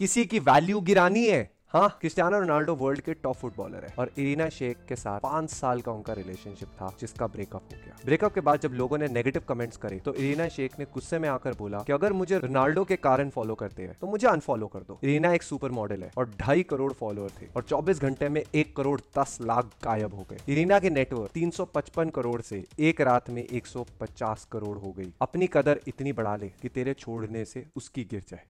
किसी की वैल्यू गिरानी है। हाँ क्रिस्टियानो रोनाल्डो वर्ल्ड के टॉप फुटबॉलर है। और इरीना शेख के साथ पाँच साल का उनका रिलेशनशिप था, जिसका ब्रेकअप हो गया। ब्रेकअप के बाद जब लोगों ने नेगेटिव कमेंट्स करे तो इरीना शेख ने गुस्से में आकर बोला कि अगर मुझे रोनाल्डो के कारण फॉलो करते हैं तो मुझे अनफॉलो कर दो। इरीना एक सुपर मॉडल है और ढाई करोड़ फॉलोअर थे और चौबीस घंटे में एक करोड़ दस लाख गायब हो गए। इरीना के नेटवर्क तीन सौ पचपन करोड़ से एक रात में एक सौ पचास करोड़ हो गई। अपनी कदर इतनी बढ़ा ले कि तेरे छोड़ने से उसकी गिर जाए।